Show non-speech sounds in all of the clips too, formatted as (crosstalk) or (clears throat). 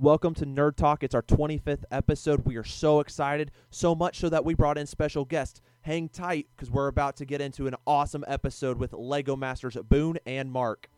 Welcome to Nerd Talk. It's our 25th episode. We are so excited, so much so that we brought in special guests. Hang tight because we're about to get into an awesome episode with Lego Masters Boone and Mark.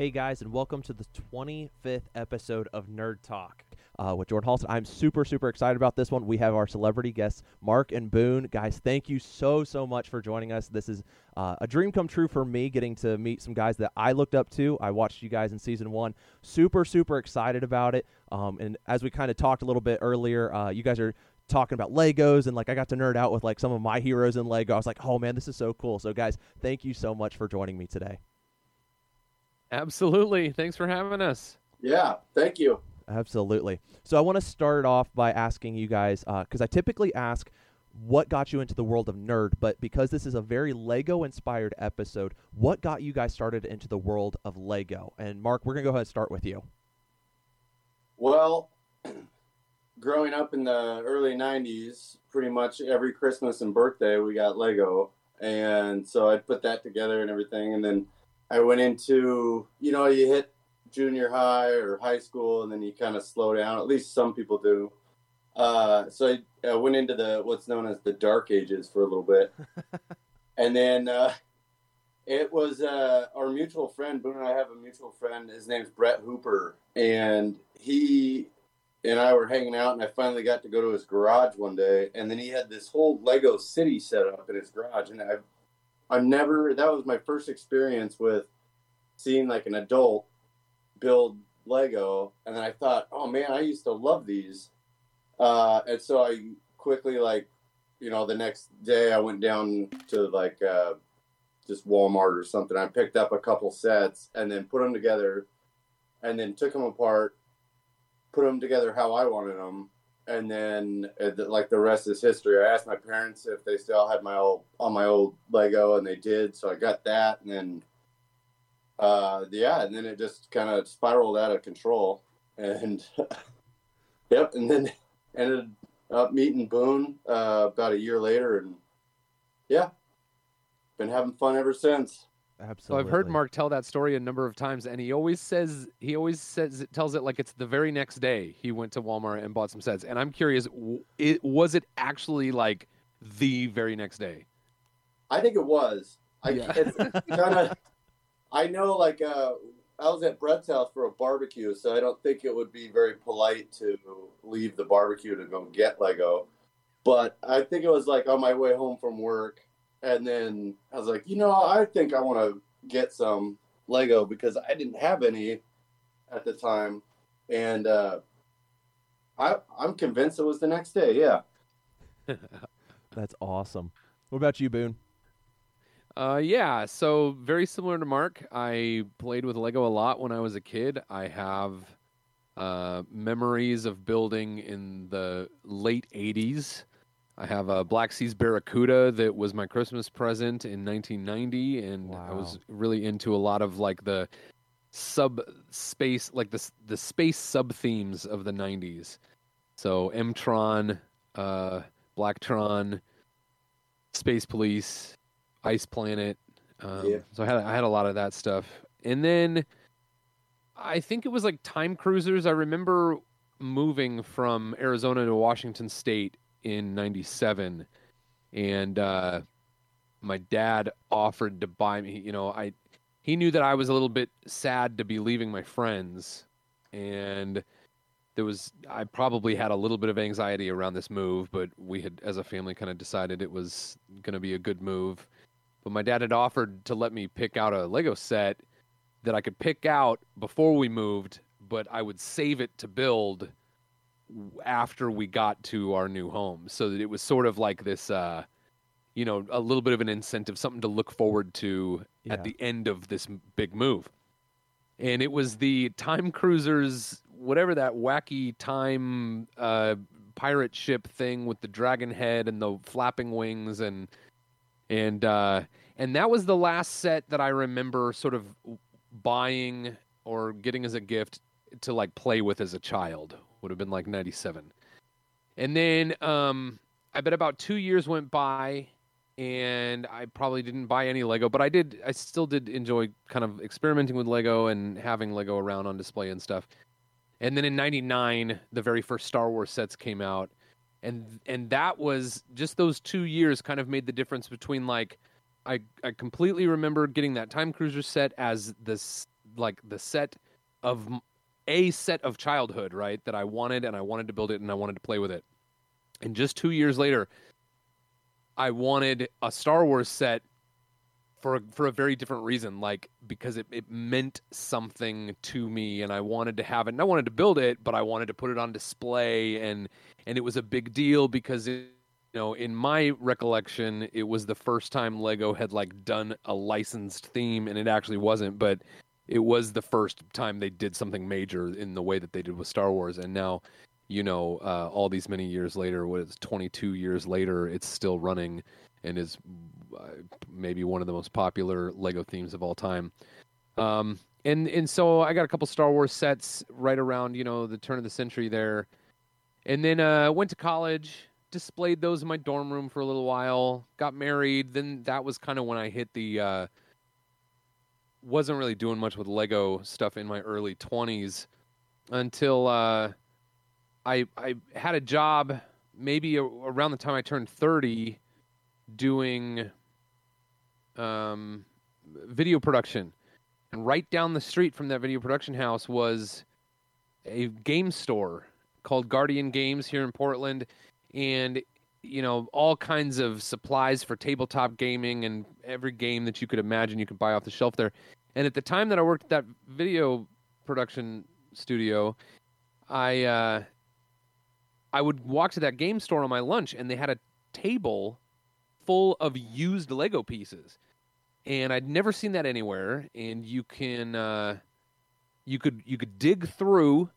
Hey guys, and welcome to the 25th episode of Nerd Talk uh, with Jordan Halston. I'm super, super excited about this one. We have our celebrity guests, Mark and Boone. Guys, thank you so, so much for joining us. This is uh, a dream come true for me getting to meet some guys that I looked up to. I watched you guys in season one. Super, super excited about it. Um, and as we kind of talked a little bit earlier, uh, you guys are talking about Legos and like I got to nerd out with like some of my heroes in Lego. I was like, oh man, this is so cool. So guys, thank you so much for joining me today. Absolutely. Thanks for having us. Yeah, thank you. Absolutely. So I want to start off by asking you guys, because uh, I typically ask what got you into the world of nerd, but because this is a very Lego inspired episode, what got you guys started into the world of Lego? And Mark, we're going to go ahead and start with you. Well, (clears throat) growing up in the early 90s, pretty much every Christmas and birthday, we got Lego. And so I put that together and everything. And then I went into, you know, you hit junior high or high school and then you kind of slow down. At least some people do. Uh, so I, I, went into the what's known as the dark ages for a little bit. (laughs) and then uh, it was uh, our mutual friend, Boone and I have a mutual friend. His name's Brett Hooper. And he and I were hanging out, and I finally got to go to his garage one day. And then he had this whole Lego city set up in his garage. And I've I've never that was my first experience with seeing like an adult build Lego, and then I thought, oh man, I used to love these, uh, and so I quickly like, you know, the next day I went down to like uh, just Walmart or something. I picked up a couple sets and then put them together, and then took them apart, put them together how I wanted them, and then uh, like the rest is history. I asked my parents if they still had my old on my old Lego, and they did. So I got that, and then uh, yeah, and then it just kind of spiraled out of control, and (laughs) yep, and then ended up meeting Boone uh, about a year later, and yeah, been having fun ever since. Absolutely. So I've heard Mark tell that story a number of times, and he always says he always says it tells it like it's the very next day he went to Walmart and bought some sets. And I'm curious, it was it actually like the very next day? I think it was. I yeah. kind of. I know, like uh, I was at Brett's house for a barbecue, so I don't think it would be very polite to leave the barbecue to go get Lego. But I think it was like on my way home from work and then I was like, you know, I think I want to get some Lego because I didn't have any at the time, and uh, I I'm convinced it was the next day. Yeah, (laughs) that's awesome. What about you, Boone? Uh, yeah, so very similar to Mark. I played with Lego a lot when I was a kid. I have uh, memories of building in the late 80s I have a Black Seas Barracuda that was my Christmas present in 1990, and wow. I was really into a lot of like the sub space, like the the space sub themes of the 90s. So Mtron, uh, Blacktron, Space Police, Ice Planet. Um, yeah. So I had I had a lot of that stuff, and then I think it was like time cruisers. I remember moving from Arizona to Washington State in 97 and uh, my dad offered to buy me you know i he knew that i was a little bit sad to be leaving my friends. And there was i probably had a little bit of anxiety around this move but we had as a family kind of decided it was going to be a good move. But my dad had offered to let me pick out a lego set that i could pick out before we moved but i would save it to build after we got to our new home so that it was sort of like this uh you know a little bit of an incentive something to look forward to yeah. at the end of this big move and it was the time cruisers whatever that wacky time uh pirate ship thing with the dragon head and the flapping wings and and uh and that was the last set that i remember sort of buying or getting as a gift to like play with as a child. Would have been like 97. And then um, I bet about two years went by, and I probably didn't buy any Lego, but I did. I still did enjoy kind of experimenting with Lego and having Lego around on display and stuff. And then in '99, the very first Star Wars sets came out, and and that was just those two years kind of made the difference between like I I completely remember getting that time cruiser set as this like the set of a set of childhood, right? That I wanted and I wanted to build it and I wanted to play with it. And just 2 years later, I wanted a Star Wars set for a, for a very different reason, like because it, it meant something to me, and I wanted to have it. And I wanted to build it, but I wanted to put it on display, and and it was a big deal because it, you know, in my recollection, it was the first time Lego had like done a licensed theme, and it actually wasn't, but it was the first time they did something major in the way that they did with Star Wars, and now, you know, uh, all these many years later, what is 22 years later, it's still running and is uh, maybe one of the most popular Lego themes of all time. Um, and and so I got a couple Star Wars sets right around you know the turn of the century there, and then uh, went to college, displayed those in my dorm room for a little while, got married. Then that was kind of when I hit the uh, wasn't really doing much with Lego stuff in my early 20s until uh, I I had a job maybe around the time I turned 30 doing um, video production. And right down the street from that video production house was a game store called Guardian Games here in Portland and you know all kinds of supplies for tabletop gaming and every game that you could imagine you could buy off the shelf there. And at the time that I worked at that video production studio, I uh, I would walk to that game store on my lunch, and they had a table full of used Lego pieces, and I'd never seen that anywhere. And you can uh, you could you could dig through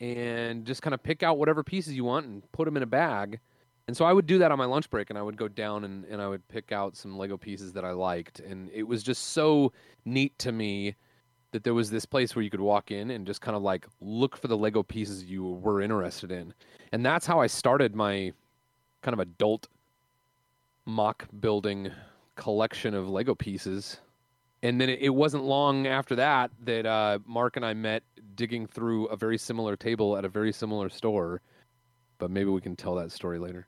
and just kind of pick out whatever pieces you want and put them in a bag and so I would do that on my lunch break, and I would go down and, and I would pick out some Lego pieces that I liked. And it was just so neat to me that there was this place where you could walk in and just kind of like look for the Lego pieces you were interested in. And that's how I started my kind of adult mock building collection of Lego pieces. And then it wasn't long after that that uh, Mark and I met digging through a very similar table at a very similar store. But maybe we can tell that story later.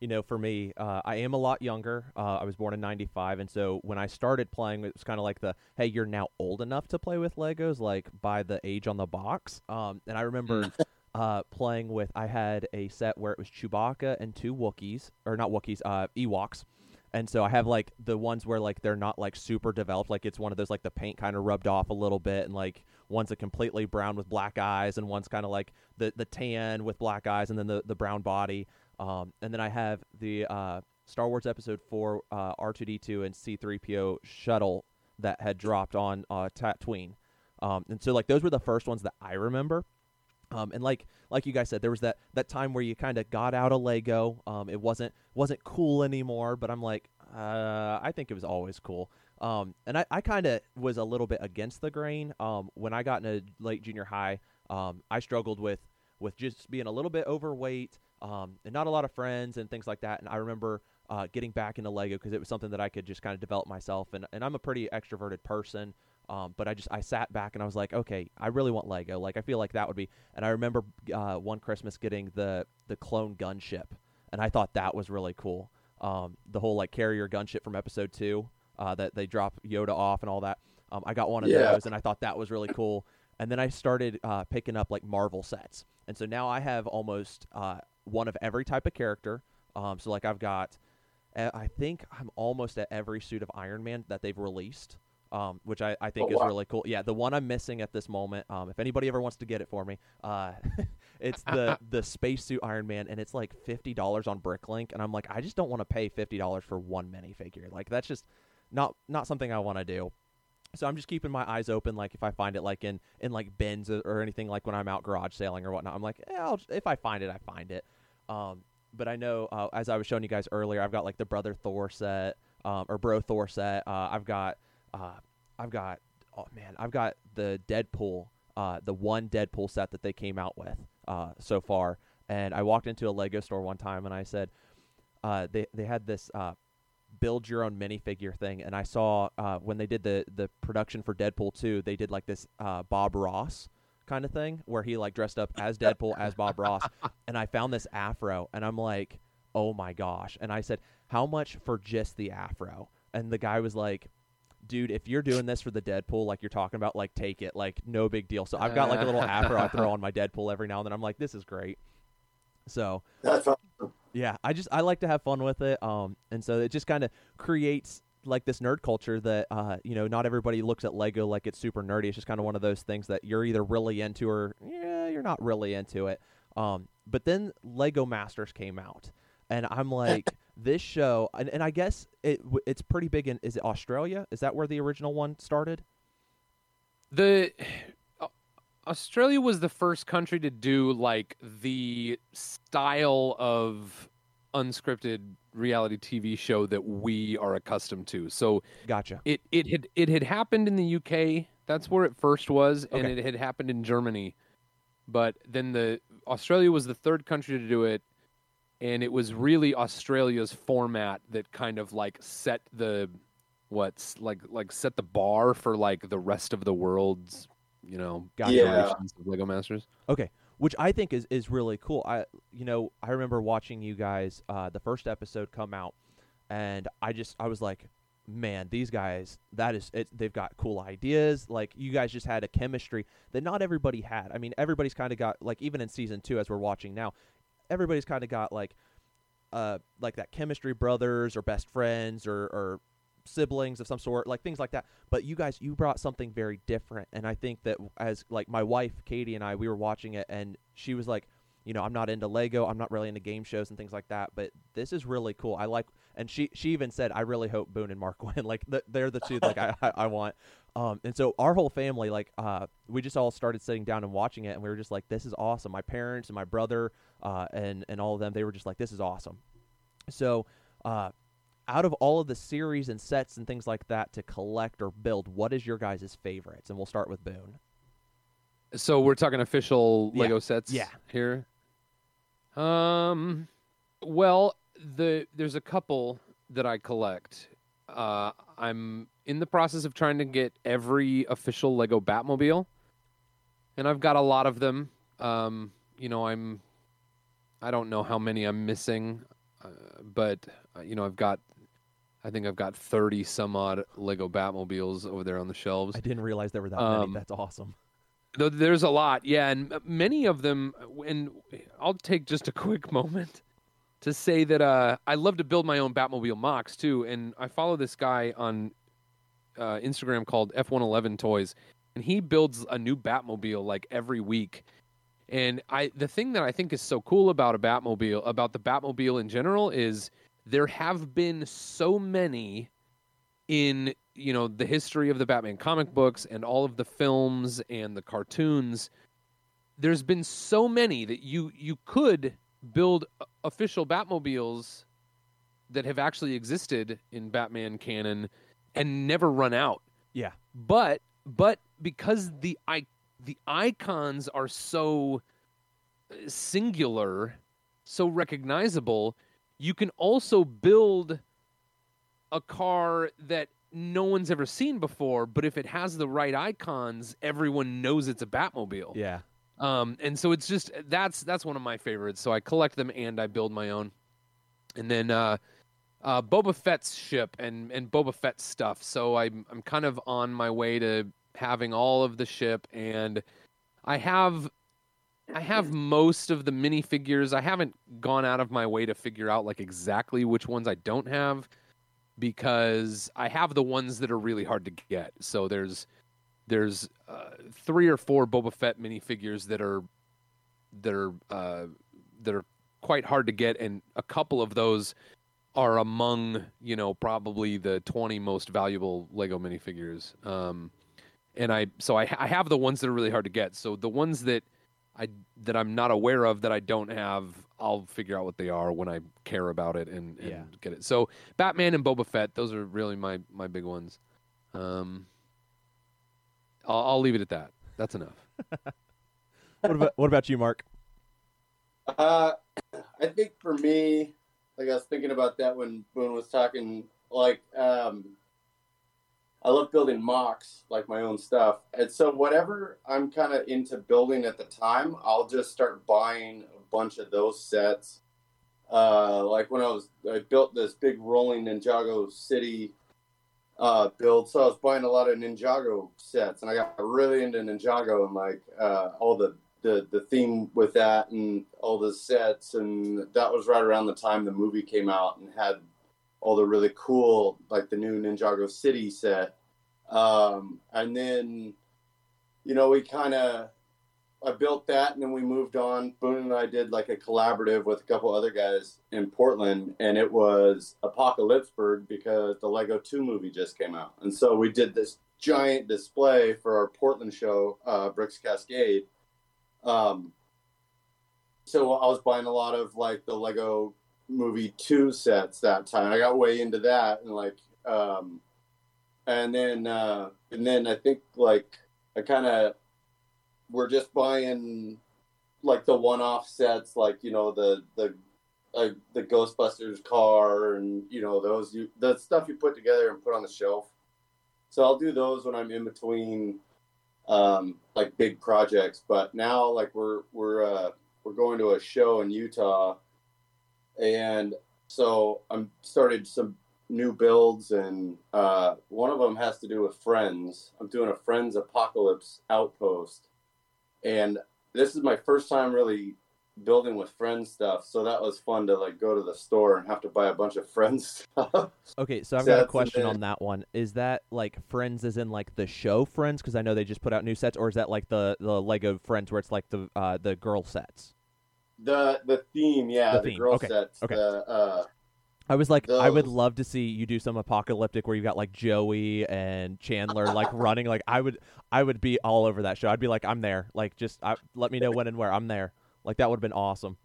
You know, for me, uh, I am a lot younger. Uh, I was born in '95, and so when I started playing, it was kind of like the "Hey, you're now old enough to play with Legos," like by the age on the box. Um, and I remember hmm. uh, playing with. I had a set where it was Chewbacca and two Wookiees, or not Wookiees, uh, Ewoks. And so I have like the ones where like they're not like super developed, like it's one of those like the paint kind of rubbed off a little bit, and like one's a completely brown with black eyes, and one's kind of like the the tan with black eyes, and then the the brown body. Um, and then I have the uh, Star Wars Episode Four uh, R2D2 and C3PO shuttle that had dropped on uh, Tatooine. Um, and so like those were the first ones that I remember. Um, and like like you guys said, there was that that time where you kind of got out of Lego. Um, it wasn't wasn't cool anymore, but I'm like, uh, I think it was always cool. Um, and I, I kind of was a little bit against the grain. Um, when I got into late junior high, um, I struggled with with just being a little bit overweight um, and not a lot of friends and things like that. And I remember uh, getting back into Lego because it was something that I could just kind of develop myself. And, and I'm a pretty extroverted person. Um, but I just I sat back and I was like, okay, I really want Lego. Like I feel like that would be. And I remember uh, one Christmas getting the the clone gunship, and I thought that was really cool. Um, the whole like carrier gunship from Episode Two uh, that they drop Yoda off and all that. Um, I got one of yeah. those, and I thought that was really cool. And then I started uh, picking up like Marvel sets, and so now I have almost uh, one of every type of character. Um, so like I've got, I think I'm almost at every suit of Iron Man that they've released um, which I, I think oh, is wow. really cool. Yeah, the one I'm missing at this moment, um, if anybody ever wants to get it for me, uh, (laughs) it's the (laughs) the spacesuit Iron Man, and it's like fifty dollars on Bricklink, and I'm like, I just don't want to pay fifty dollars for one minifigure. Like that's just not not something I want to do. So I'm just keeping my eyes open. Like if I find it like in in like bins or anything, like when I'm out garage sailing or whatnot, I'm like, eh, I'll, if I find it, I find it. Um, but I know uh, as I was showing you guys earlier, I've got like the brother Thor set um, or bro Thor set. Uh, I've got uh, I've got oh man, I've got the Deadpool, uh, the one Deadpool set that they came out with uh, so far. And I walked into a Lego store one time and I said, uh, they they had this build your own minifigure thing, and I saw uh, when they did the the production for Deadpool two, they did like this uh, Bob Ross kind of thing where he like dressed up as Deadpool as Bob Ross, (laughs) and I found this afro, and I'm like, oh my gosh, and I said, how much for just the afro? And the guy was like. Dude, if you're doing this for the Deadpool, like you're talking about, like take it, like no big deal. So I've got like a little afro I throw on my Deadpool every now and then. I'm like, this is great. So That's fun. Yeah, I just I like to have fun with it. Um, and so it just kind of creates like this nerd culture that uh, you know, not everybody looks at Lego like it's super nerdy. It's just kind of one of those things that you're either really into or yeah, you're not really into it. Um, but then Lego Masters came out, and I'm like, (laughs) this show, and, and I guess it it's pretty big in is it Australia? Is that where the original one started? The Australia was the first country to do like the style of unscripted reality TV show that we are accustomed to. So Gotcha. it it had it had happened in the UK. That's where it first was, and Okay. it had happened in Germany. But then the Australia was the third country to do it, and it was really Australia's format that kind of like set the what's like like set the bar for like the rest of the world's you know Gotcha. Yeah. of Lego Masters. Okay, which I think is is really cool. I you know I remember watching you guys uh, the first episode come out, and I just I was like, man, these guys that is it. They've got cool ideas. Like you guys just had a chemistry that not everybody had. I mean, everybody's kind of got like even in season two as we're watching now, everybody's kind of got like uh like that chemistry brothers or best friends or or siblings of some sort like things like that. But you guys you brought something very different. And i think that as like my wife katie and i we were watching it and she was like you know i'm not into lego. I'm not really into game shows and things like that but this is really cool. I like and she she even said i really hope boone and mark (laughs) win. Like th- they're the two like I, I i want. Um and so our whole family like uh we just all started sitting down and watching it and we were just like this is awesome. My parents and my brother uh and and all of them they were just like this is awesome. So uh out of all of the series and sets and things like that to collect or build, what is your guys' favorites? And we'll start with Boone. So we're talking official Yeah. Lego sets Yeah. here. Um well, the there's a couple that I collect. Uh I'm in the process of trying to get every official Lego Batmobile. And I've got a lot of them. Um you know, I'm I don't know how many I'm missing, uh, but uh, you know, I've got I think I've got 30 some odd Lego Batmobiles over there on the shelves. I didn't realize there were that Um, many. That's awesome. Though There's a lot, yeah, and many of them. And I'll take just a (laughs) quick moment to say that uh, I love to build my own Batmobile mocks too, and I follow this guy on uh, Instagram called F111 Toys, and he builds a new Batmobile like every week. And I, the thing that I think is so cool about a Batmobile, about the Batmobile in general, is there have been so many in you know the history of the Batman comic books and all of the films and the cartoons there's been so many that you you could build official Batmobiles that have actually existed in Batman canon and never run out Yeah. but but because the i the icons are so uh, singular so recognizable you can also build a car that no one's ever seen before but if it has the right icons everyone knows it's a batmobile Yeah. um, and so it's just that's that's one of my favorites. So I collect them and I build my own. And then uh, uh, Boba Fett's ship and and Boba Fett stuff. So I'm I'm kind of on my way to having all of the ship, and I have I have most of the minifigures. I haven't gone out of my way to figure out like exactly which ones I don't have because I have the ones that are really hard to get. So there's there's uh, three or four Boba Fett minifigures that are that are uh, that are quite hard to get, and a couple of those are among you know probably the 20 most valuable Lego minifigures. Um, and I so I, I have the ones that are really hard to get. So the ones that I that I'm not aware of that I don't have, I'll figure out what they are when I care about it and, and Yeah. get it. So Batman and Boba Fett, those are really my my big ones. Um, I'll, I'll leave it at that. That's enough. (laughs) what about what about you, Mark? Uh, I think for me, like I was thinking about that when Boone was talking. Like, um, I love building mocks, like my own stuff, and so whatever I'm kind of into building at the time, I'll just start buying a bunch of those sets. Uh, like when I was, I built this big rolling Ninjago city uh, build, so I was buying a lot of Ninjago sets, and I got really into Ninjago and like uh, all the the the theme with that and all the sets. And that was right around the time the movie came out and had all the really cool like the new Ninjago City set. Um, and then you know we kind of I built that and then we moved on. Boone and I did like a collaborative with a couple other guys in Portland and it was Apocalypseburg because the Lego 2 movie just came out. And so we did this giant display for our Portland show, uh, Bricks Cascade um, so I was buying a lot of like the Lego Movie Two sets that time. I got way into that and like, um, and then uh, and then I think like I kind of we're just buying like the one-off sets, like you know the the the Ghostbusters car and you know those you the stuff you put together and put on the shelf. So I'll do those when I'm in between um, like big projects. But now, like we're we're uh, we're going to a show in Utah, and so I'm started some new builds, and uh, one of them has to do with Friends. I'm doing a Friends Apocalypse Outpost, and this is my first time really building with friends stuff. So that was fun to like go to the store and have to buy a bunch of friends (laughs) stuff. Okay so i've got a question on that one. Is that like friends is in like the show friends? Because i know they just put out new sets or is that like the the lego friends where it's like the uh the girl sets the the theme yeah the, the theme. girl okay. sets okay the, uh I was like, Those. I would love to see you do some apocalyptic where you got like Joey and Chandler like running. Like I would, I would be all over that show. I'd be like, I'm there. Like just I, let me know when and where. I'm there. Like that would have been awesome.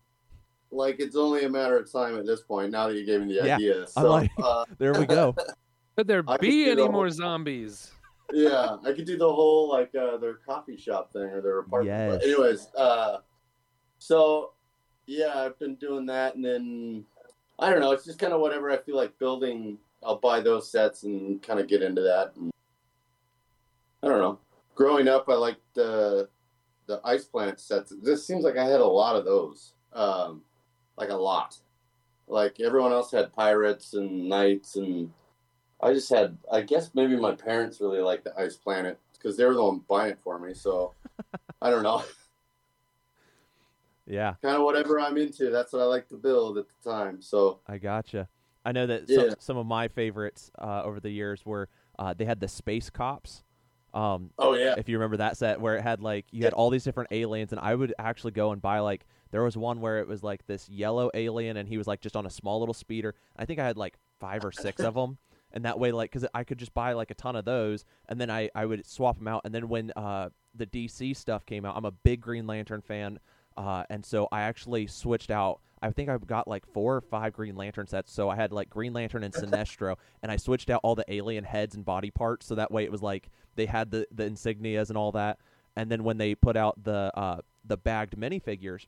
Like it's only a matter of time at this point. Now that you gave me the yeah. idea, so like, uh, (laughs) there we go. (laughs) Could there be any more zombies? yeah, I could do the whole like uh, their coffee shop thing or their apartment. Yes. anyways, uh, so yeah, I've been doing that, and then I don't know. It's just kind of whatever I feel like building. I'll buy those sets and kind of get into that. And, I don't know. Growing up, I liked the the Ice Planet sets. This seems like I had a lot of those, um, like a lot. Like everyone else had pirates and knights, and I just had. I guess maybe my parents really liked the Ice Planet because they were the one buying it for me. So I don't know. (laughs) Yeah. Kind of whatever I'm into. That's what I like to build at the time. So I gotcha. I know that yeah. some, some of my favorites uh, over the years were uh, they had the space cops um, oh yeah. If you remember that set where it had like you had all these different aliens, and I would actually go and buy like there was one where it was like this yellow alien, and he was like just on a small little speeder. I think I had like five or six of them, and that way like because I could just buy like a ton of those, and then I I would swap them out, and then when uh, the DC stuff came out, I'm a big Green Lantern fan, uh, and so I actually switched out. I think I've got like four or five Green Lantern sets. So I had like Green Lantern and Sinestro, and I switched out all the alien heads and body parts. So that way it was like they had the the insignias and all that. And then when they put out the uh, the bagged minifigures,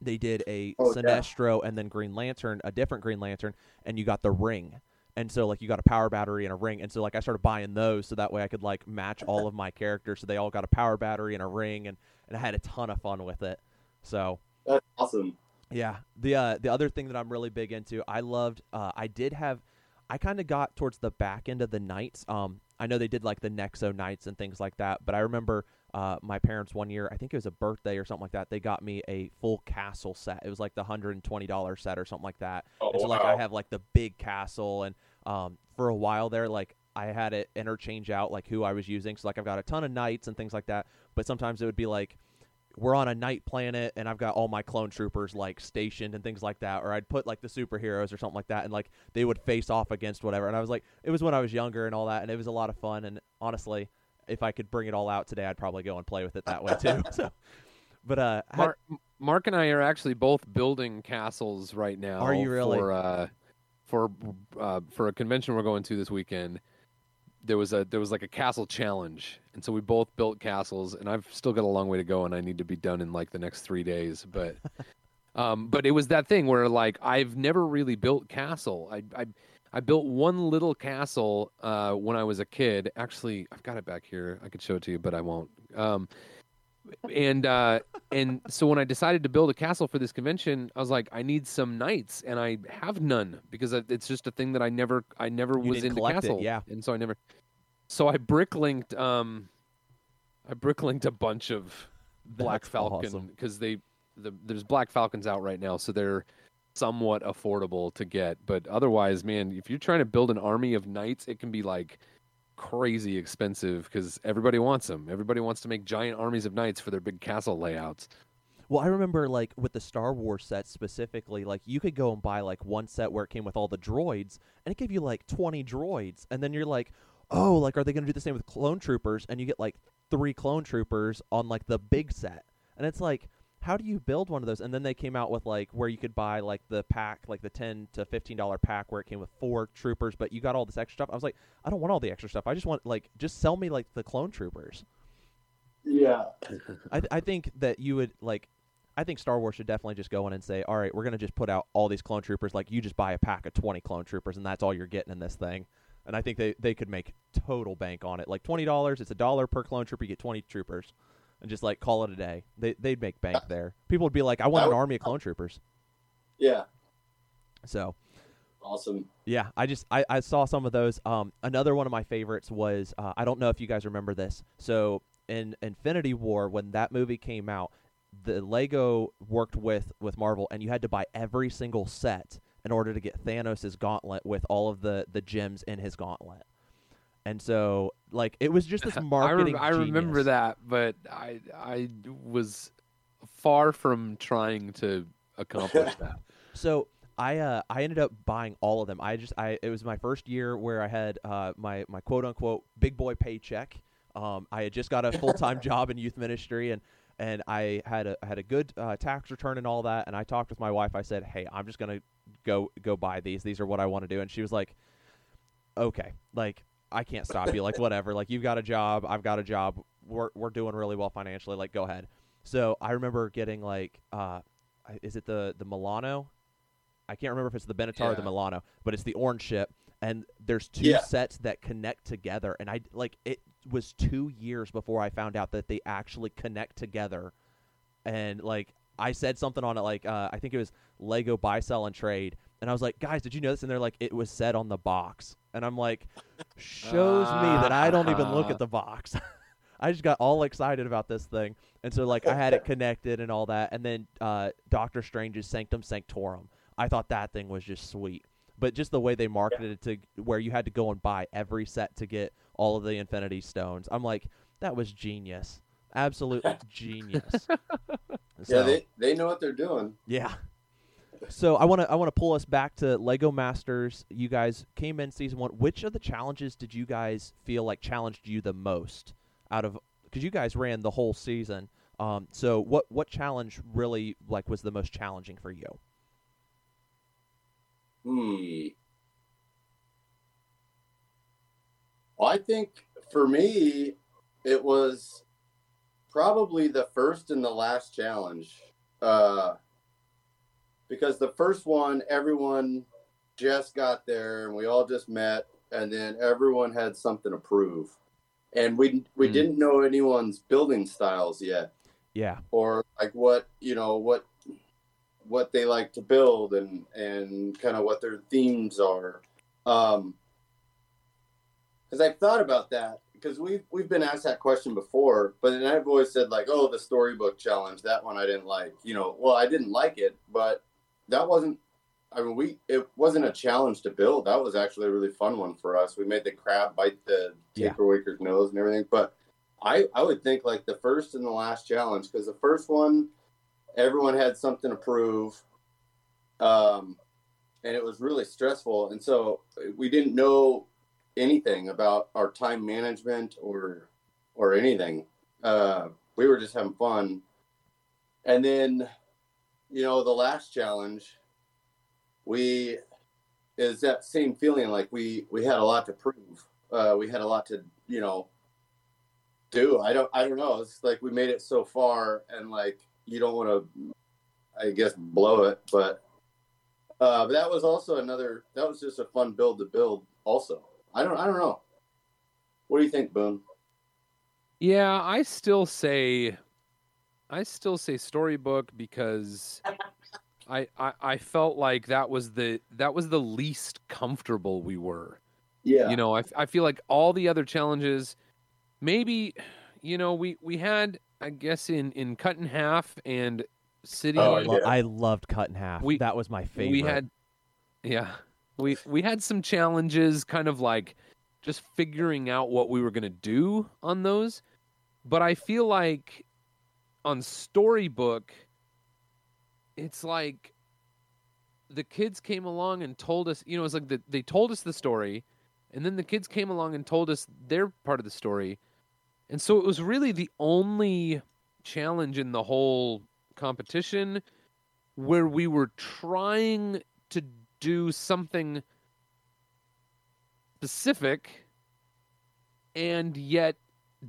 they did a oh, Sinestro yeah. and then Green Lantern, a different Green Lantern, and you got the ring. And so like you got a power battery and a ring, and so like I started buying those so that way I could like match all of my characters, so they all got a power battery and a ring, and and I had a ton of fun with it. So that's awesome. Yeah. The uh, the other thing that I'm really big into, I loved. Uh, I did have. I kind of got towards the back end of the Knights. Um, I know they did like the Nexo Knights and things like that, but I remember uh, my parents one year, I think it was a birthday or something like that, they got me a full castle set. It was like the hundred and twenty dollar set or something like that. Oh, and so wow. like I have like the big castle, and um, for a while there, like I had it interchange out like who I was using. So like I've got a ton of knights and things like that, but sometimes it would be like we're on a night planet and I've got all my clone troopers like stationed and things like that, or I'd put like the superheroes or something like that, and like they would face off against whatever. And I was like, it was when I was younger and all that, and it was a lot of fun. And honestly, if I could bring it all out today, I'd probably go and play with it that way too. (laughs) so, but uh, Mark, Mark and I are actually both building castles right now. Are you really for uh, for uh, for a convention we're going to this weekend? There was a there was like a castle challenge, and so we both built castles. And I've still got a long way to go, and I need to be done in like the next three days. But (laughs) um, but it was that thing where like I've never really built castle. I I I built one little castle uh, when I was a kid. Actually, I've got it back here. I could show it to you, but I won't. Um, and uh, and so when I decided to build a castle for this convention, I was like, I need some knights, and I have none because it's just a thing that I never I never You was into collect it, castle, yeah. and so I never. So I bricklinked um, I bricklinked a bunch of Black That's Falcon awesome. because they the, there's Black Falcons out right now, so they're somewhat affordable to get. But otherwise, man, if you're trying to build an army of knights, it can be like crazy expensive because everybody wants them. Everybody wants to make giant armies of knights for their big castle layouts. Well, I remember like with the Star Wars sets specifically, like you could go and buy like one set where it came with all the droids, and it gave you like twenty droids, and then you're like, oh, like are they going to do the same with clone troopers? And you get like three clone troopers on like the big set, and it's like, how do you build one of those? And then they came out with like where you could buy like the pack, like the ten to fifteen dollar pack where it came with four troopers, but you got all this extra stuff. I was like, I don't want all the extra stuff. I just want like just sell me like the clone troopers. Yeah. I th- I think that you would like. I think Star Wars should definitely just go in and say, all right, we're gonna just put out all these clone troopers. Like you just buy a pack of twenty clone troopers, and that's all you're getting in this thing. And I think they they could make total bank on it. Like twenty dollars, it's a dollar per clone trooper. You get twenty troopers, and just like call it a day. They they'd make bank there. People would be like, I want an army of clone troopers. Yeah. So Awesome. Yeah, I just I, I saw some of those. Um, another one of my favorites was uh, I don't know if you guys remember this. So in Infinity War, when that movie came out, the Lego worked with with Marvel, and you had to buy every single set in order to get Thanos' gauntlet with all of the the gems in his gauntlet. And so, like, it was just this (laughs) I, rem- marketing. I remember that, but I I was far from trying to accomplish (laughs) that. So I uh, I ended up buying all of them. I just I it was my first year where I had uh, my my quote unquote big boy paycheck. Um, I had just got a full time (laughs) job in youth ministry and and I had a I had a good uh, tax return and all that. And I talked with my wife. I said, hey, I'm just gonna go go buy these. These are what I want to do. And she was like, okay, like I can't stop you. Like whatever. Like you've got a job. I've got a job. We're we're doing really well financially. Like go ahead. So I remember getting like uh, is it the the Milano? I can't remember if it's the Benatar or the Milano, but it's the orange ship. And there's two Yeah. sets that connect together, and I like it was two years before I found out that they actually connect together. And like I said something on it, like uh, I think it was Lego buy, sell, and trade, and I was like, guys, did you know this? And they're like, it was said on the box, and I'm like, shows me that I don't even look at the box. (laughs) I just got all excited about this thing, and so like I had it (laughs) connected and all that, and then uh, Doctor Strange's Sanctum Sanctorum. I thought that thing was just sweet, but just the way they marketed it to where you had to go and buy every set to get all of the Infinity Stones. I'm like, that was genius, absolute (laughs) genius. Yeah, they, they know what they're doing. yeah. So I want to I want to pull us back to Lego Masters. You guys came in season one. Which of the challenges did you guys feel like challenged you the most out of? Because you guys ran the whole season. Um, so what what challenge really like was the most challenging for you? Hmm. I think for me, it was probably the first and the last challenge. Uh, because the first one, everyone just got there and we all just met, and then everyone had something to prove. And we we Hmm. didn't know anyone's building styles yet Yeah. or like what you know what what they like to build and and kind of what their themes are um because i've thought about that because we've we've been asked that question before but then i've always said like oh the storybook challenge that one i didn't like you know well i didn't like it but that wasn't i mean we it wasn't a challenge to build. That was actually a really fun one for us. We made the crab bite the taper waker's nose and everything but I, I would think like the first and the last challenge because the first one everyone had something to prove um, and it was really stressful and so we didn't know anything about our time management or or anything. Uh, we were just having fun. And then you know the last challenge we is that same feeling like we we had a lot to prove uh, we had a lot to you know do. I don't I don't know. It's like we made it so far, and like you don't want to, I guess, blow it. But uh, but that was also another. That was just a fun build to build. Also, I don't I don't know. What do you think, Boone? Yeah, I still say, I still say storybook because I, I I felt like that was the that was the least comfortable we were. Yeah, You know, I, I feel like all the other challenges, maybe, you know, we we had I guess in in cut in half and city. Oh, I, yeah. lo- I loved cut in half. We- that was my favorite. we had yeah we we had some challenges kind of like just figuring out what we were going to do on those but i feel like on storybook it's like the kids came along and told us you know it's like the, they told us the story and then the kids came along and told us their part of the story. And so it was really the only challenge in the whole competition where we were trying to do something specific and yet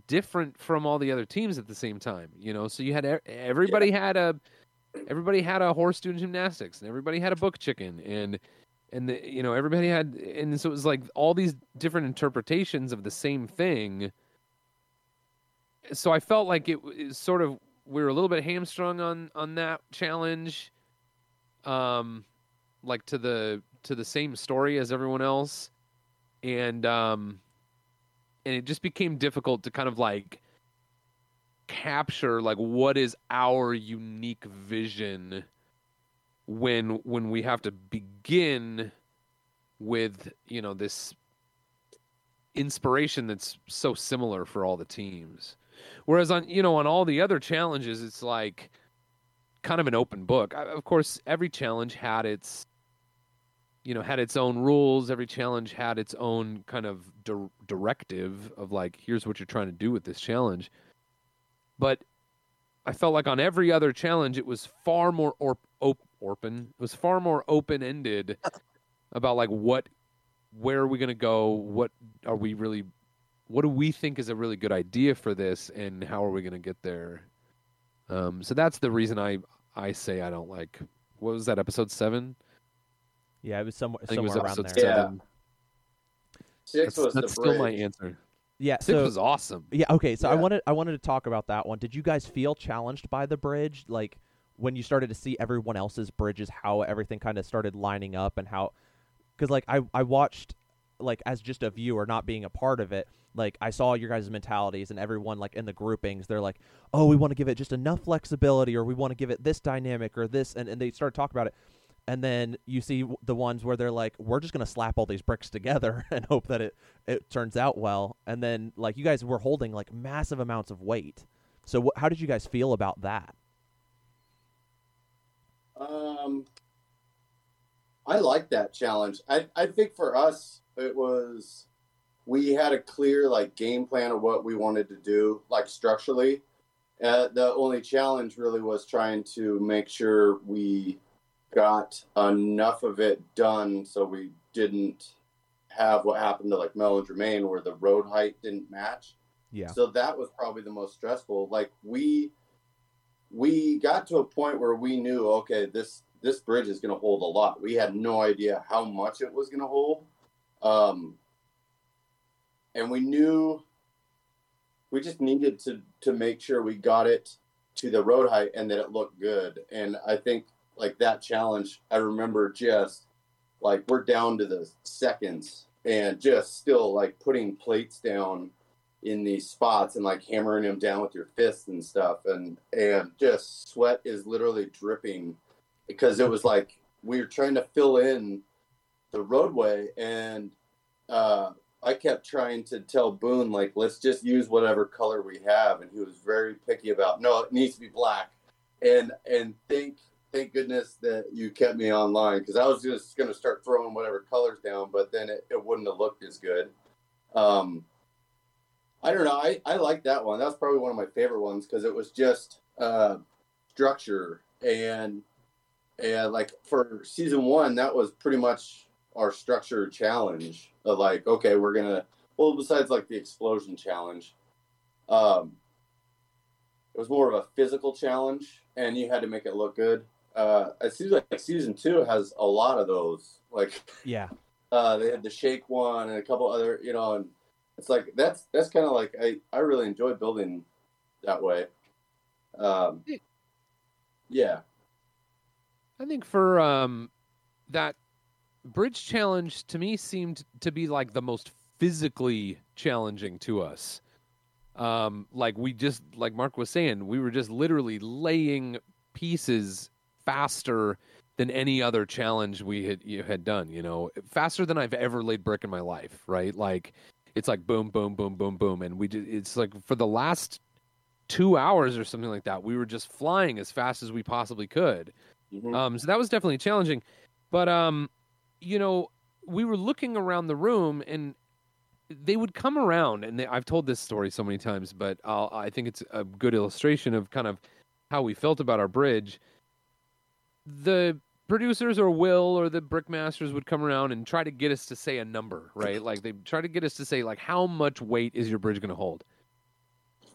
different from all the other teams at the same time you know? So you had everybody had a everybody had a horse doing gymnastics and everybody had a book chicken and and the, you know everybody had and so it was like all these different interpretations of the same thing. So i felt like it was sort of we were a little bit hamstrung on on that challenge um like to the to the same story as everyone else. And um and it just became difficult to kind of like capture like what is our unique vision when when we have to begin with you know this inspiration that's so similar for all the teams. Whereas on you know on all the other challenges it's like kind of an open book. Of course every challenge had its you know had its own rules every challenge had its own kind of dir- directive of like here's what you're trying to do with this challenge. But i felt like on every other challenge it was far more or- op- open it was far more open ended about like what where are we going to go? What are we really what do we think is a really good idea for this and how are we going to get there? Um, so that's the reason i i say i don't like what was that episode seven yeah, it was somewhere i think it was around episode there. Yeah. seven six that's, was that's the still my answer Yeah, six so was awesome yeah, okay. So I wanted I wanted to talk about that one. Did you guys feel challenged by the bridge, like when you started to see everyone else's bridges, how everything kind of started lining up, and how, because like I I watched like as just a viewer, not being a part of it. Like I saw your guys' mentalities and everyone like in the groupings, they're like, oh, we want to give it just enough flexibility, or we want to give it this dynamic or this, and and they start talking about it. And then you see the ones where they're like we're just going to slap all these bricks together (laughs) and hope that it it turns out well and then like you guys were holding like massive amounts of weight so wh- how did you guys feel about that Um, I like that challenge. I I think for us it was we had a clear like game plan of what we wanted to do, like structurally. Uh, the only challenge really was trying to make sure we got enough of it done so we didn't have what happened to like Mel and Jermaine where the road height didn't match. yeah So that was probably the most stressful. Like we we got to a point where we knew, okay, this this bridge is going to hold a lot. We had no idea how much it was going to hold, um, and we knew we just needed to to make sure we got it to the road height and that it looked good. And I think like that challenge, I remember just like we're down to the seconds and just still like putting plates down in these spots and like hammering them down with your fists and stuff. And and just sweat is literally dripping because it was like we were trying to fill in the roadway and uh I kept trying to tell Boone like let's just use whatever color we have. And he was very picky about no it needs to be black. And and thank thank goodness that you kept me online because I was just going to start throwing whatever colors down but then it, it wouldn't have looked as good um I don't know. I, I like that one. That was probably one of my favorite ones because it was just uh, structure and and like for season one, that was pretty much our structure challenge. Of like, okay, we're gonna well, besides like the explosion challenge, um, it was more of a physical challenge, and you had to make it look good. Uh, it seems like season two has a lot of those. Like, Yeah. (laughs) uh, they had the shake one and a couple other, you know, and it's like that's that's kind of like I I really enjoy building that way. Um, yeah, I think for um, that bridge challenge to me seemed to be like the most physically challenging to us. Um, like we just like Mark was saying, we were just literally laying pieces faster than any other challenge we had you had done. You know, faster than I've ever laid brick in my life. Right? Like it's like boom, boom, boom, boom, boom, and we did. It's like for the last two hours or something like that, we were just flying as fast as we possibly could. Mhm. Um, so that was definitely challenging. But um, you know, we were looking around the room and they would come around and they, I've told this story so many times, but I'll, I think it's a good illustration of kind of how we felt about our bridge. The producers or Will or the brickmasters would come around and try to get us to say a number, right? Like they try to get us to say like how much weight is your bridge going to hold?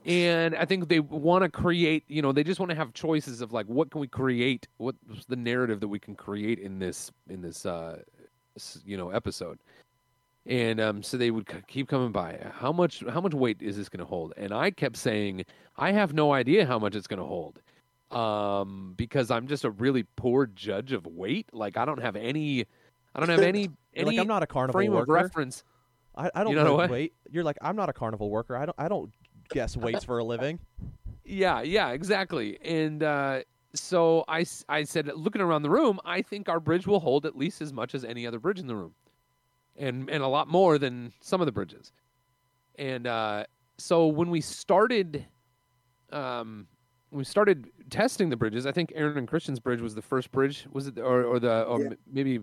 And I think they want to create, you know, they just want to have choices of like what can we create? What's the narrative that we can create in this in this uh you know episode? And um, so they would keep coming by. How much? How much weight is this going to hold? And I kept saying, I have no idea how much it's going to hold, um, because I'm just a really poor judge of weight. Like I don't have any, I don't have (laughs) any any like I'm not a carnival frame worker. of reference. I, I don't know know what? weight. You're like I'm not a carnival worker. I don't I don't guess weights for a living. Yeah, yeah, exactly. And uh, so I I said, looking around the room, I think our bridge will hold at least as much as any other bridge in the room, and and a lot more than some of the bridges. And uh, so when we started, um, we started testing the bridges, I think Aaron and Christian's bridge was the first bridge, was it, or or the or Yeah. m- maybe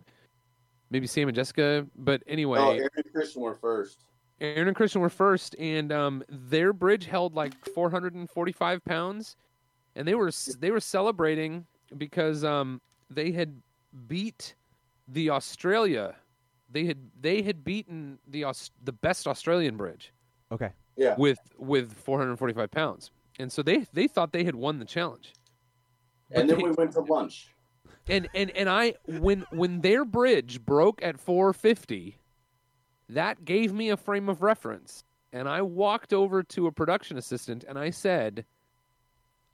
maybe Sam and Jessica, but anyway. oh, Aaron and Christian were first. Aaron and Christian were first, and um, their bridge held like 445 pounds, and they were they were celebrating because um, they had beat the Australia. They had they had beaten the Aus- the best Australian bridge Okay. Yeah, with with 445 pounds, and so they they thought they had won the challenge. But and then they- we went to lunch. and and and I when when their bridge broke at 450, that gave me a frame of reference, and I walked over to a production assistant and I said,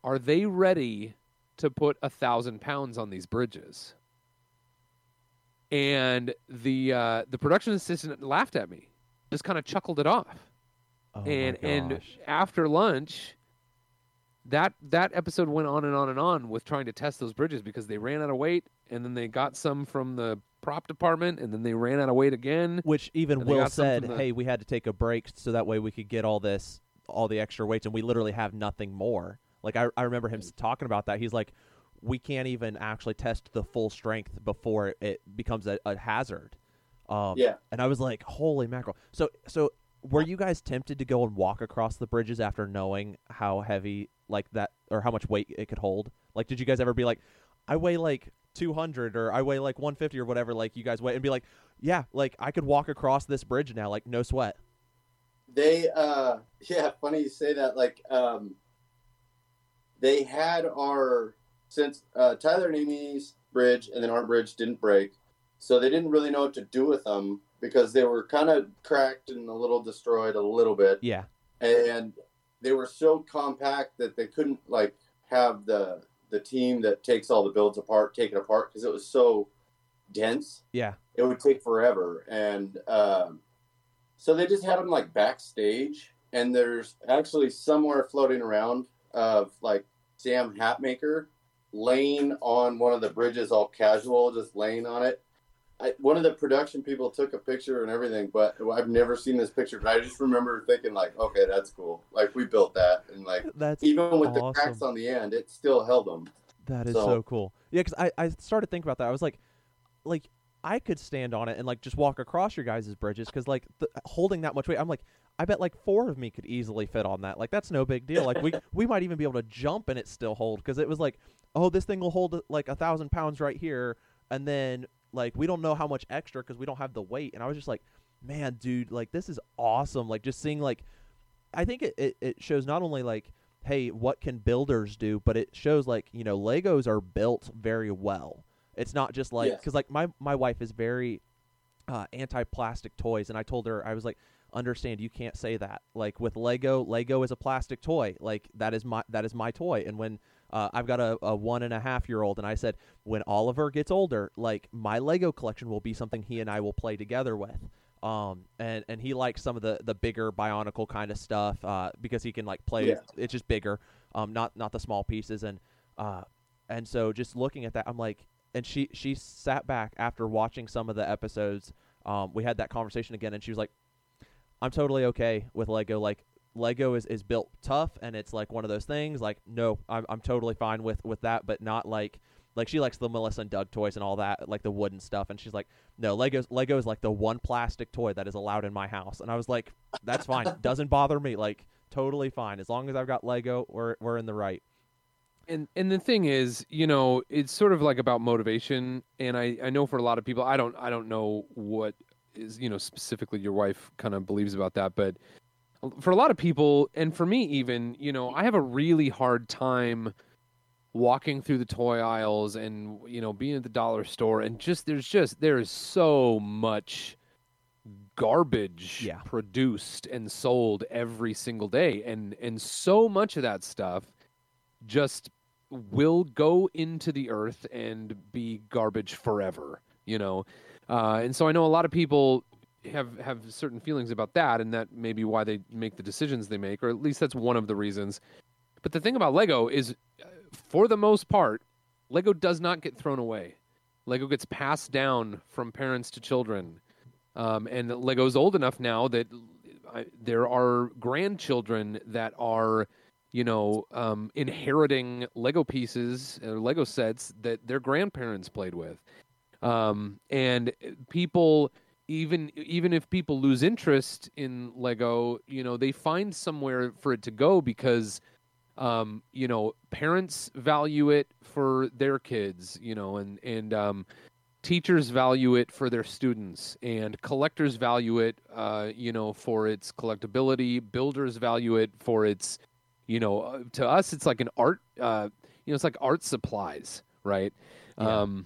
"Are they ready to put a thousand pounds on these bridges?" And the uh, the production assistant laughed at me, just kind of chuckled it off Oh and my and gosh. after lunch that that episode went on and on and on with trying to test those bridges because they ran out of weight and then they got some from the prop department and then they ran out of weight again Which even Will said, the- "Hey, we had to take a break so that way we could get all this, all the extra weights, and we literally have nothing more." Like I, I remember him talking about that. He's like, "We can't even actually test the full strength before it, it becomes a, a hazard." Um, Yeah. And I was like, "Holy mackerel!" So, so were you guys tempted to go and walk across the bridges after knowing how heavy, like that, or how much weight it could hold? Like, did you guys ever be like, "I weigh like 200 or I weigh like 150 or whatever," like you guys weigh, and be like, "Yeah, like I could walk across this bridge now, like no sweat." They, uh, (laughs) yeah, funny you say that. Like, um, they had our since uh, Tyler and Amy's bridge and then our bridge didn't break, so they didn't really know what to do with them because they were kind of cracked and a little destroyed a little bit, Yeah. and they were so compact that they couldn't like have the the team that takes all the builds apart take it apart because it was so dense. Yeah. it would take forever. And um, so they just had them like backstage. And there's actually somewhere floating around of like sam hatmaker laying on one of the bridges all casual just laying on it I, one of the production people took a picture and everything but i've never seen this picture but i just remember thinking like okay that's cool like we built that and like That's even with the cracks on the end it still held them That is so, So- cool. Yeah, because I, I started thinking about that. I was like, like I could stand on it and like just walk across your guys' bridges because like the, holding that much weight, I'm like, I bet like four of me could easily fit on that. Like that's no big deal. Like we (laughs) we might even be able to jump and it still hold because it was like, oh, this thing will hold like a thousand pounds right here, and then like we don't know how much extra because we don't have the weight. And I was just like, man, dude, like this is awesome. Like just seeing like, I think it, it, it shows not only like, hey, what can builders do, but it shows like you know Legos are built very well. It's not just like Yes. because like my my wife is very uh, anti-plastic toys, and I told her I was like, understand you can't say that. Like with Lego, Lego is a plastic toy. Like that is my that is my toy. And when uh, I've got a, a one and a half year old, and I said when Oliver gets older, like my Lego collection will be something he and I will play together with. Um, and and he likes some of the the bigger Bionicle kind of stuff uh, because he can like play. Yeah. It's just bigger, um, not not the small pieces. And uh, and so just looking at that, I'm like, and she she sat back after watching some of the episodes. Um, we had that conversation again, and she was like, "I'm totally okay with Lego. Like Lego is, is built tough, and it's like one of those things. Like no, I'm I'm totally fine with with that, but not like." Like she likes the Melissa and Doug toys and all that, like the wooden stuff, and she's like, "No, Legos Lego is like the one plastic toy that is allowed in my house." And I was like, "That's fine, (laughs) doesn't bother me. Like totally fine as long as I've got Lego, we're we're in the right." and and the thing is you know it's sort of like about motivation and i i know for a lot of people i don't i don't know what is you know specifically your wife kind of believes about that but for a lot of people and for me even you know i have a really hard time walking through the toy aisles and you know being at the dollar store and just there's just there is so much garbage Yeah. produced and sold every single day and and so much of that stuff just will go into the earth and be garbage forever you know uh, and so i know a lot of people have have certain feelings about that and that may be why they make the decisions they make or at least that's one of the reasons. But the thing about lego is uh, for the most part lego does not get thrown away. Lego gets passed down from parents to children. Um, and lego's old enough now that I, there are grandchildren that are you know, um, inheriting Lego pieces or Lego sets that their grandparents played with. Um, and people, even even if people lose interest in Lego, you know, they find somewhere for it to go because, um, you know, parents value it for their kids, you know, and and um, teachers value it for their students, and collectors value it, uh, you know, for its collectability. Builders value it for its you know uh, to us it's like an art uh you know it's like art supplies right Yeah. um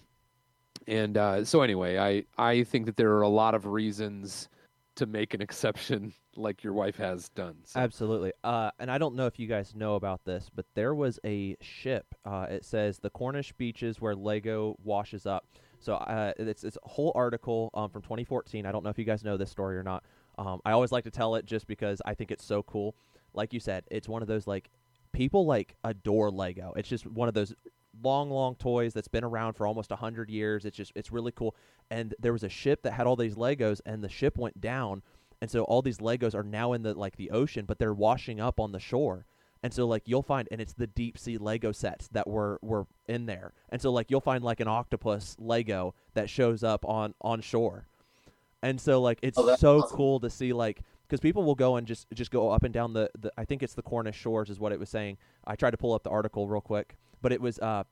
and uh so anyway i i think that there are a lot of reasons to make an (laughs) exception like your wife has done so. Absolutely. Uh, and I don't know if you guys know about this, but there was a ship. Uh, it says the Cornish beaches where Lego washes up. So uh, it's it's a whole article um, from 2014. I don't know if you guys know this story or not. Um, I always like to tell it just because I think it's so cool. Like you said, it's one of those like people like adore Lego. It's just one of those long, long toys that's been around for almost a hundred years. It's just it's really cool. And there was a ship that had all these Legos, and the ship went down, and so all these Legos are now in the like the ocean, but they're washing up on the shore. And so like you'll find, and it's the deep sea Lego sets that were were in there. And so like you'll find like an octopus Lego that shows up on on shore. And so like it's Oh, so awesome. cool to see like because people will go and just just go up and down the, the I think it's the Cornish shores is what it was saying. I tried to pull up the article real quick, but it was uh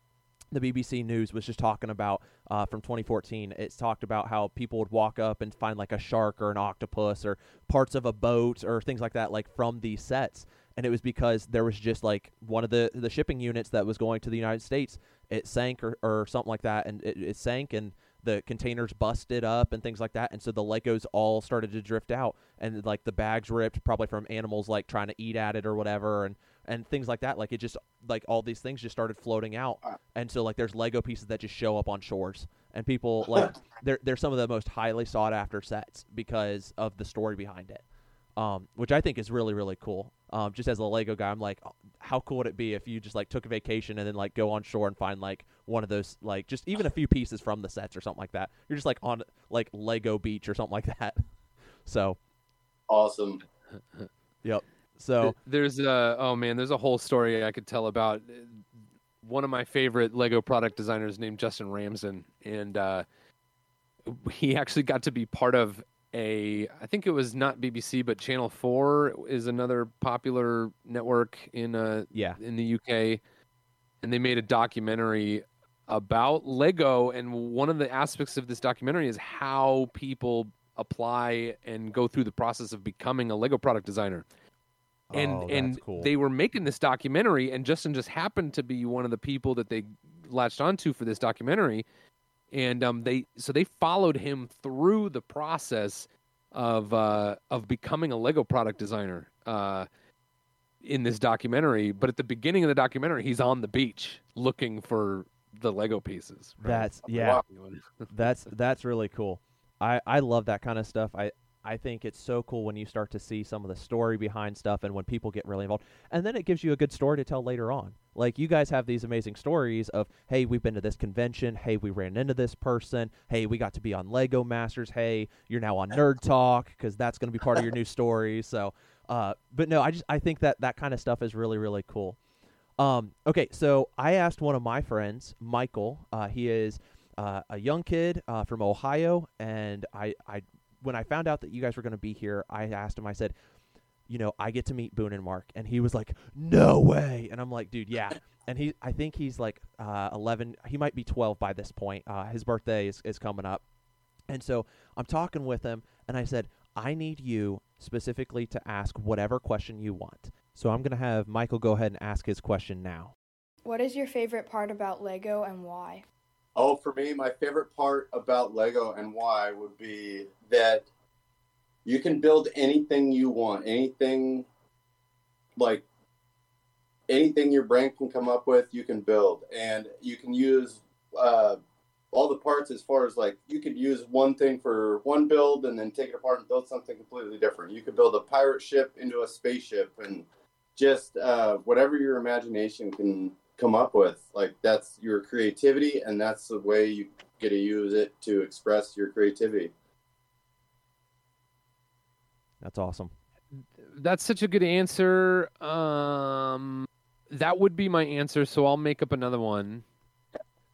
the BBC News was just talking about uh, from 2014. It's talked about how people would walk up and find like a shark or an octopus or parts of a boat or things like that, like from these sets. And it was because there was just like one of the the shipping units that was going to the United States. It sank or, or something like that, and it, it sank and the containers busted up and things like that. And so the Legos all started to drift out, and like the bags ripped, probably from animals like trying to eat at it or whatever, and and things like that. Like it just like all these things just started floating out, and so like there's Lego pieces that just show up on shores, and people like (laughs) they're they're some of the most highly sought after sets because of the story behind it, um, which I think is really really cool. Um, just as a Lego guy, I'm like, how cool would it be if you just like took a vacation and then like go on shore and find like one of those like just even a few pieces from the sets or something like that. You're just like on like Lego Beach or something like (laughs) that. So Awesome. So There's a oh man, there's a whole story I could tell about one of my favorite Lego product designers named Justin Ramsden, and uh, he actually got to be part of a I think it was not BBC but Channel Four is another popular network in uh yeah, in the UK, and they made a documentary about Lego, and one of the aspects of this documentary is how people apply and go through the process of becoming a Lego product designer. And Oh, and cool. they were making this documentary, and Justin just happened to be one of the people that they latched onto for this documentary. And um, they so they followed him through the process of uh, of becoming a Lego product designer uh, in this documentary. But at the beginning of the documentary, he's on the beach looking for the Lego pieces. right? That's yeah. That's that's really cool. I I love that kind of stuff. I I think it's so cool when you start to see some of the story behind stuff and when people get really involved. And then it gives you a good story to tell later on. Like you guys have these amazing stories of, hey, we've been to this convention, hey, we ran into this person, hey, we got to be on Lego Masters, hey, you're now on Nerd (laughs) Talk because that's going to be part of your new story. So, uh, but no, I just I think that that kind of stuff is really really cool. Um, okay, so I asked one of my friends, Michael. Uh, he is uh, a young kid uh, from Ohio, and I, I, when I found out that you guys were going to be here, I asked him. I said, you know, I get to meet Boone and Mark, and he was like, "No way!" And I'm like, "Dude, yeah." (coughs) And he, I think he's like uh, 11. He might be 12 by this point. Uh, his birthday is is coming up, and so I'm talking with him, and I said, "I need you specifically to ask whatever question you want." So I'm gonna have Michael go ahead and ask his question now. What is your favorite part about Lego and why? Oh, for me, my favorite part about Lego and why would be that you can build anything you want, anything like anything your brain can come up with, you can build, and you can use uh, all the parts as far as like you could use one thing for one build and then take it apart and build something completely different. You could build a pirate ship into a spaceship and just uh, whatever your imagination can come up with. Like that's your creativity, and that's the way you get to use it to express your creativity. That's awesome. That's such a good answer. Um, that would be my answer. So I'll make up another one,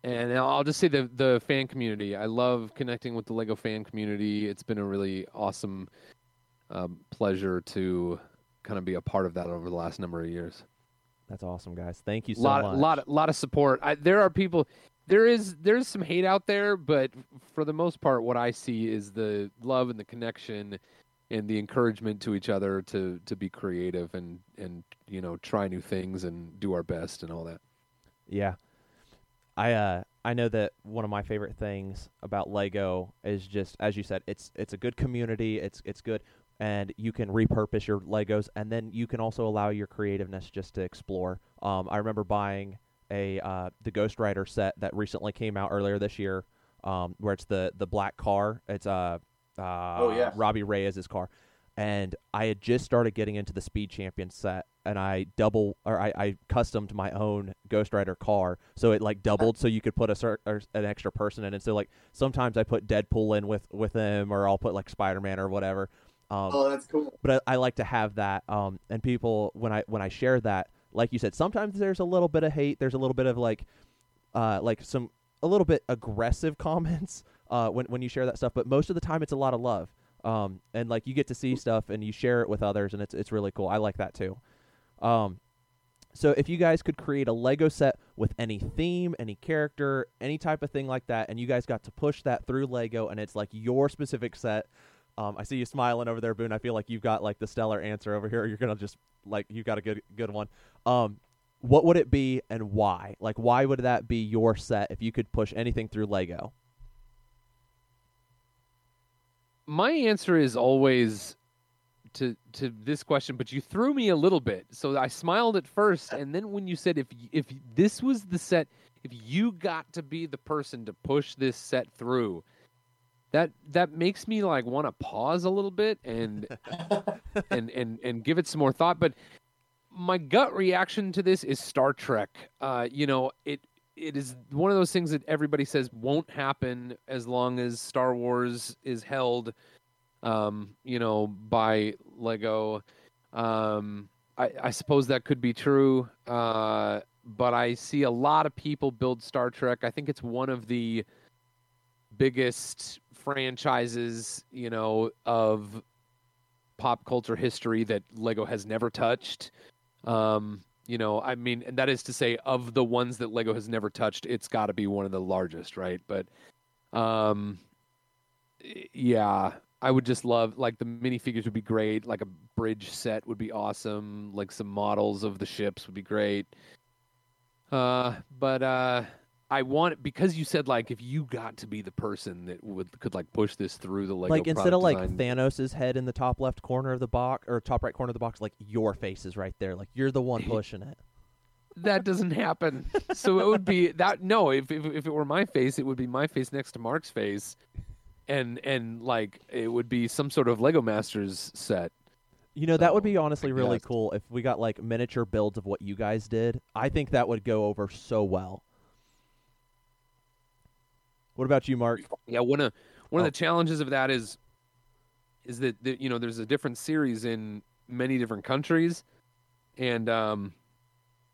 and I'll just say the the fan community. I love connecting with the Lego fan community. It's been a really awesome um, pleasure to kind of be a part of that over the last number of years. That's awesome, guys. Thank you so lot, much. lot, a lot of support. I, there are people. There is there's some hate out there, but for the most part, what I see is the love and the connection, and the encouragement to each other to to be creative and and you know try new things and do our best and all that. Yeah. I uh I know that one of my favorite things about Lego is just as you said, it's it's a good community, it's it's good and you can repurpose your Legos and then you can also allow your creativeness just to explore. Um I remember buying a uh the Ghost Rider set that recently came out earlier this year um where it's the the black car. It's uh uh Oh, yeah. Robbie Reyes' car. And I had just started getting into the Speed Champion set and I double or I, I customed my own Ghost Rider car, so it like doubled, so you could put a cer- or an extra person in. And so like sometimes I put Deadpool in with with him, or I'll put like Spider Man or whatever. Um, Oh, that's cool. but I, I like to have that. Um, and people when I when I share that, like you said, sometimes there's a little bit of hate. There's a little bit of like, uh, like some a little bit aggressive (laughs) comments. Uh, when when you share that stuff, but most of the time it's a lot of love. Um, and like you get to see stuff and you share it with others, and it's it's really cool. I like that too. Um, so if you guys could create a Lego set with any theme, any character, any type of thing like that, and you guys got to push that through Lego, and it's like your specific set. Um, I see you smiling over there, Boone. I feel like you've got like the stellar answer over here. (laughs) You're gonna just like you've got a good good one. Um, what would it be and why? Like, why would that be your set if you could push anything through Lego? My answer is always to to this question, but you threw me a little bit. So I smiled at first, and then when you said if if this was the set, if you got to be the person to push this set through, that that makes me like want to pause a little bit and (laughs) and and and give it some more thought. But my gut reaction to this is Star Trek. Uh, you know, it it is one of those things that everybody says won't happen as long as Star Wars is held, um, you know, by Lego. Um, I, I suppose that could be true, uh, but I see a lot of people build Star Trek. I think it's one of the biggest franchises, you know, of pop culture history that Lego has never touched. Um, you know, I mean, and that is to say, of the ones that Lego has never touched, it's got to be one of the largest, right? But, um, yeah, I would just love like the minifigures would be great. Like a bridge set would be awesome. Like some models of the ships would be great. Uh, but uh, I want because you said like if you got to be the person that would could like push this through the Lego like instead of like product Thanos' head in the top left corner of the box or top right corner of the box, like your face is right there. Like you're the one (laughs) pushing it. that doesn't happen. So it would be (laughs) that no, if, if if it were my face, it would be my face next to Mark's face, and and like it would be some sort of Lego Masters set. You know, that would be honestly really cool if we got like miniature builds of what you guys did. I think that would go over so well. What about you, Mark? Yeah, one of one Oh. of the challenges of that is is that, that you know there's a different series in many different countries, and um,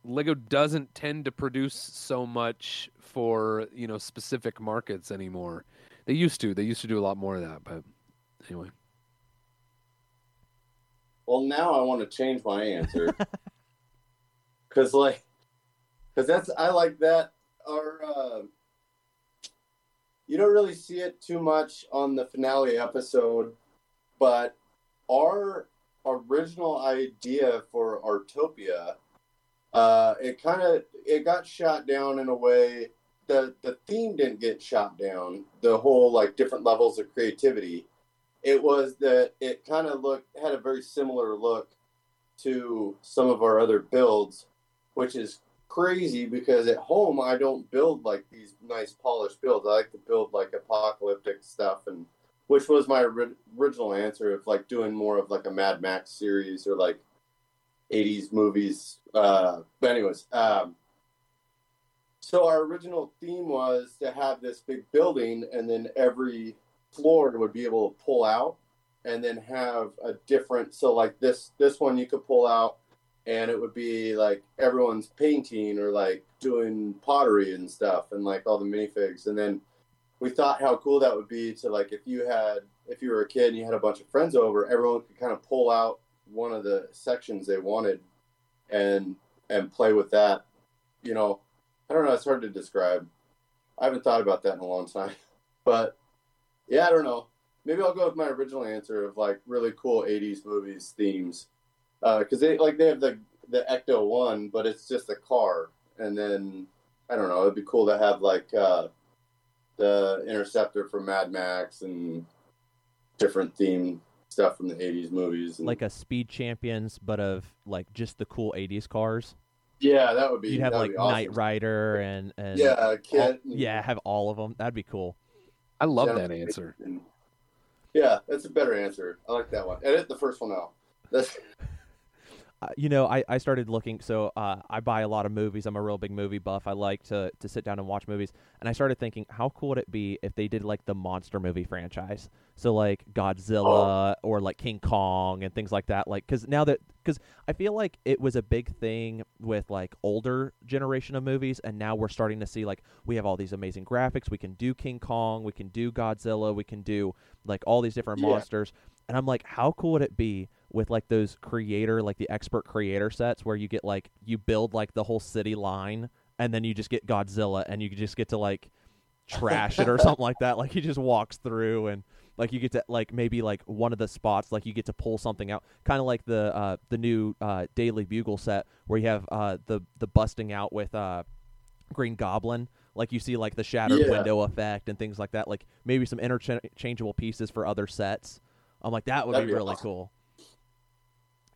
Lego doesn't tend to produce so much for you know specific markets anymore. They used to. They used to do a lot more of that, but anyway. Well, now I want to change my answer (laughs) because, like, because that's I like that. Our uh, you don't really see it too much on the finale episode, but our original idea for Artopia, uh, it kind of it got shot down in a way. The the theme didn't get shot down. The whole like different levels of creativity it was that it kind of looked had a very similar look to some of our other builds, which is crazy because at home I don't build like these nice polished builds. I like to build like apocalyptic stuff, and which was my ori- original answer of like doing more of like a Mad Max series or like 80s movies. Uh, but anyways, um, so our original theme was to have this big building, and then every floor would be able to pull out and then have a different so like this this one you could pull out and it would be like everyone's painting or like doing pottery and stuff and like all the minifigs. And then we thought how cool that would be to like if you had if you were a kid and you had a bunch of friends over everyone could kind of pull out one of the sections they wanted and and play with that. You know i don't know it's hard to describe. I haven't thought about that in a long time. (laughs) But yeah, I don't know. Maybe I'll go with my original answer of like really cool '80s movies themes, because they like they have the the Ecto one, but it's just a car, and then I don't know. It'd be cool to have like uh, the Interceptor from Mad Max and different theme stuff from the '80s movies. And, Like a Speed Champions, but of like just the cool '80s cars. yeah, that would be. You'd have like be awesome. Knight Rider and and Yeah, all- KITT. yeah, have all of them. That'd be cool. I love Jennifer that answer. Aniston. Yeah, that's a better answer. I like that one. Edit the first one out. That's uh, you know, I, I started looking. So uh, I buy a lot of movies. I'm a real big movie buff. I like to to sit down and watch movies. And I started thinking, how cool would it be if they did like the monster movie franchise? So like Godzilla or like King Kong and things like that. Like, because now that because I feel like it was a big thing with like older generation of movies, and now we're starting to see like we have all these amazing graphics. We can do King Kong. We can do Godzilla. We can do like all these different Yeah. monsters. And I'm like, how cool would it be with like those creator, like the expert creator sets where you get like you build like the whole city line and then you just get Godzilla and you just get to like trash it or something like that. Like he just walks through and like you get to like maybe like one of the spots like you get to pull something out, kind of like the uh the new uh Daily Bugle set where you have uh the the busting out with uh Green Goblin. Like you see like the shattered Yeah. window effect and things like that. Like maybe some interchangeable pieces for other sets. I'm like that would That'd be, be really awesome. cool.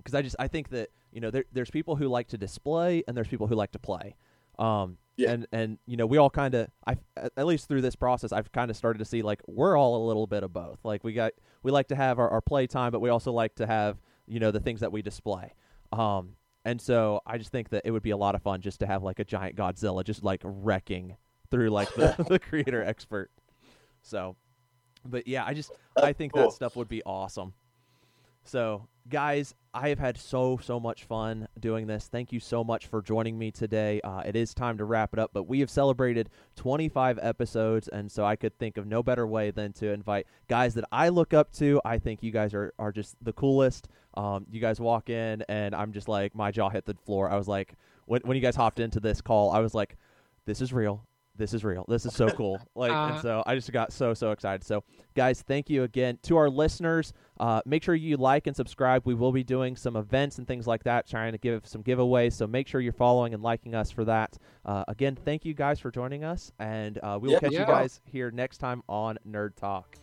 Because I just I think that you know there, there's people who like to display and there's people who like to play. Um, Yeah. and and you know we all kind of I at least through this process I've kind of started to see like we're all a little bit of both. Like we got we like to have our, our play time, but we also like to have you know the things that we display. Um, and so I just think that it would be a lot of fun just to have like a giant Godzilla just like wrecking through like the, (laughs) the creator expert. So, but yeah, I just I think cool. that stuff would be awesome. So, guys, I have had so so much fun doing this. Thank you so much for joining me today. Uh, it is time to wrap it up, but we have celebrated 25 episodes, and so I could think of no better way than to invite guys that I look up to. I think you guys are are just the coolest. Um, you guys walk in, and I'm just like my jaw hit the floor. I was like, when when you guys hopped into this call, I was like, this is real. This is real. This is so cool. (laughs) Like, and Uh, so I just got so so excited. So, guys, thank you again to our listeners. Uh, make sure you like and subscribe. We will be doing some events and things like that, trying to give some giveaways. So make sure you're following and liking us for that. Uh, again, thank you guys for joining us, and uh, we will Yeah. catch you guys here next time on Nerd Talk.